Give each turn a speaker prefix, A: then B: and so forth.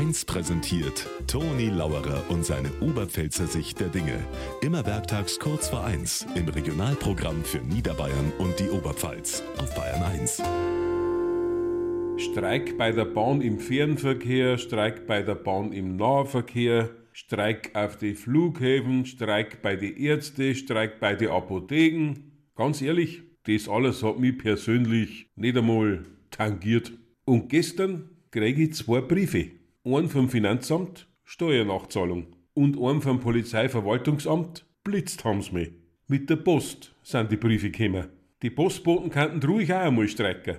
A: 1 präsentiert Toni Lauerer und seine Oberpfälzer Sicht der Dinge. Immer werktags kurz vor 1 im Regionalprogramm für Niederbayern und die Oberpfalz auf Bayern 1.
B: Streik bei der Bahn im Fernverkehr, Streik bei der Bahn im Nahverkehr, Streik auf die Flughäfen, Streik bei den Ärzten, Streik bei den Apotheken. Ganz ehrlich, das alles hat mich persönlich nicht einmal tangiert. Und gestern kriege ich zwei Briefe. Einen vom Finanzamt, Steuernachzahlung. Und einen vom Polizeiverwaltungsamt, blitzt haben sie mich. Mit der Post sind die Briefe gekommen. Die Postboten könnten ruhig auch einmal streiken.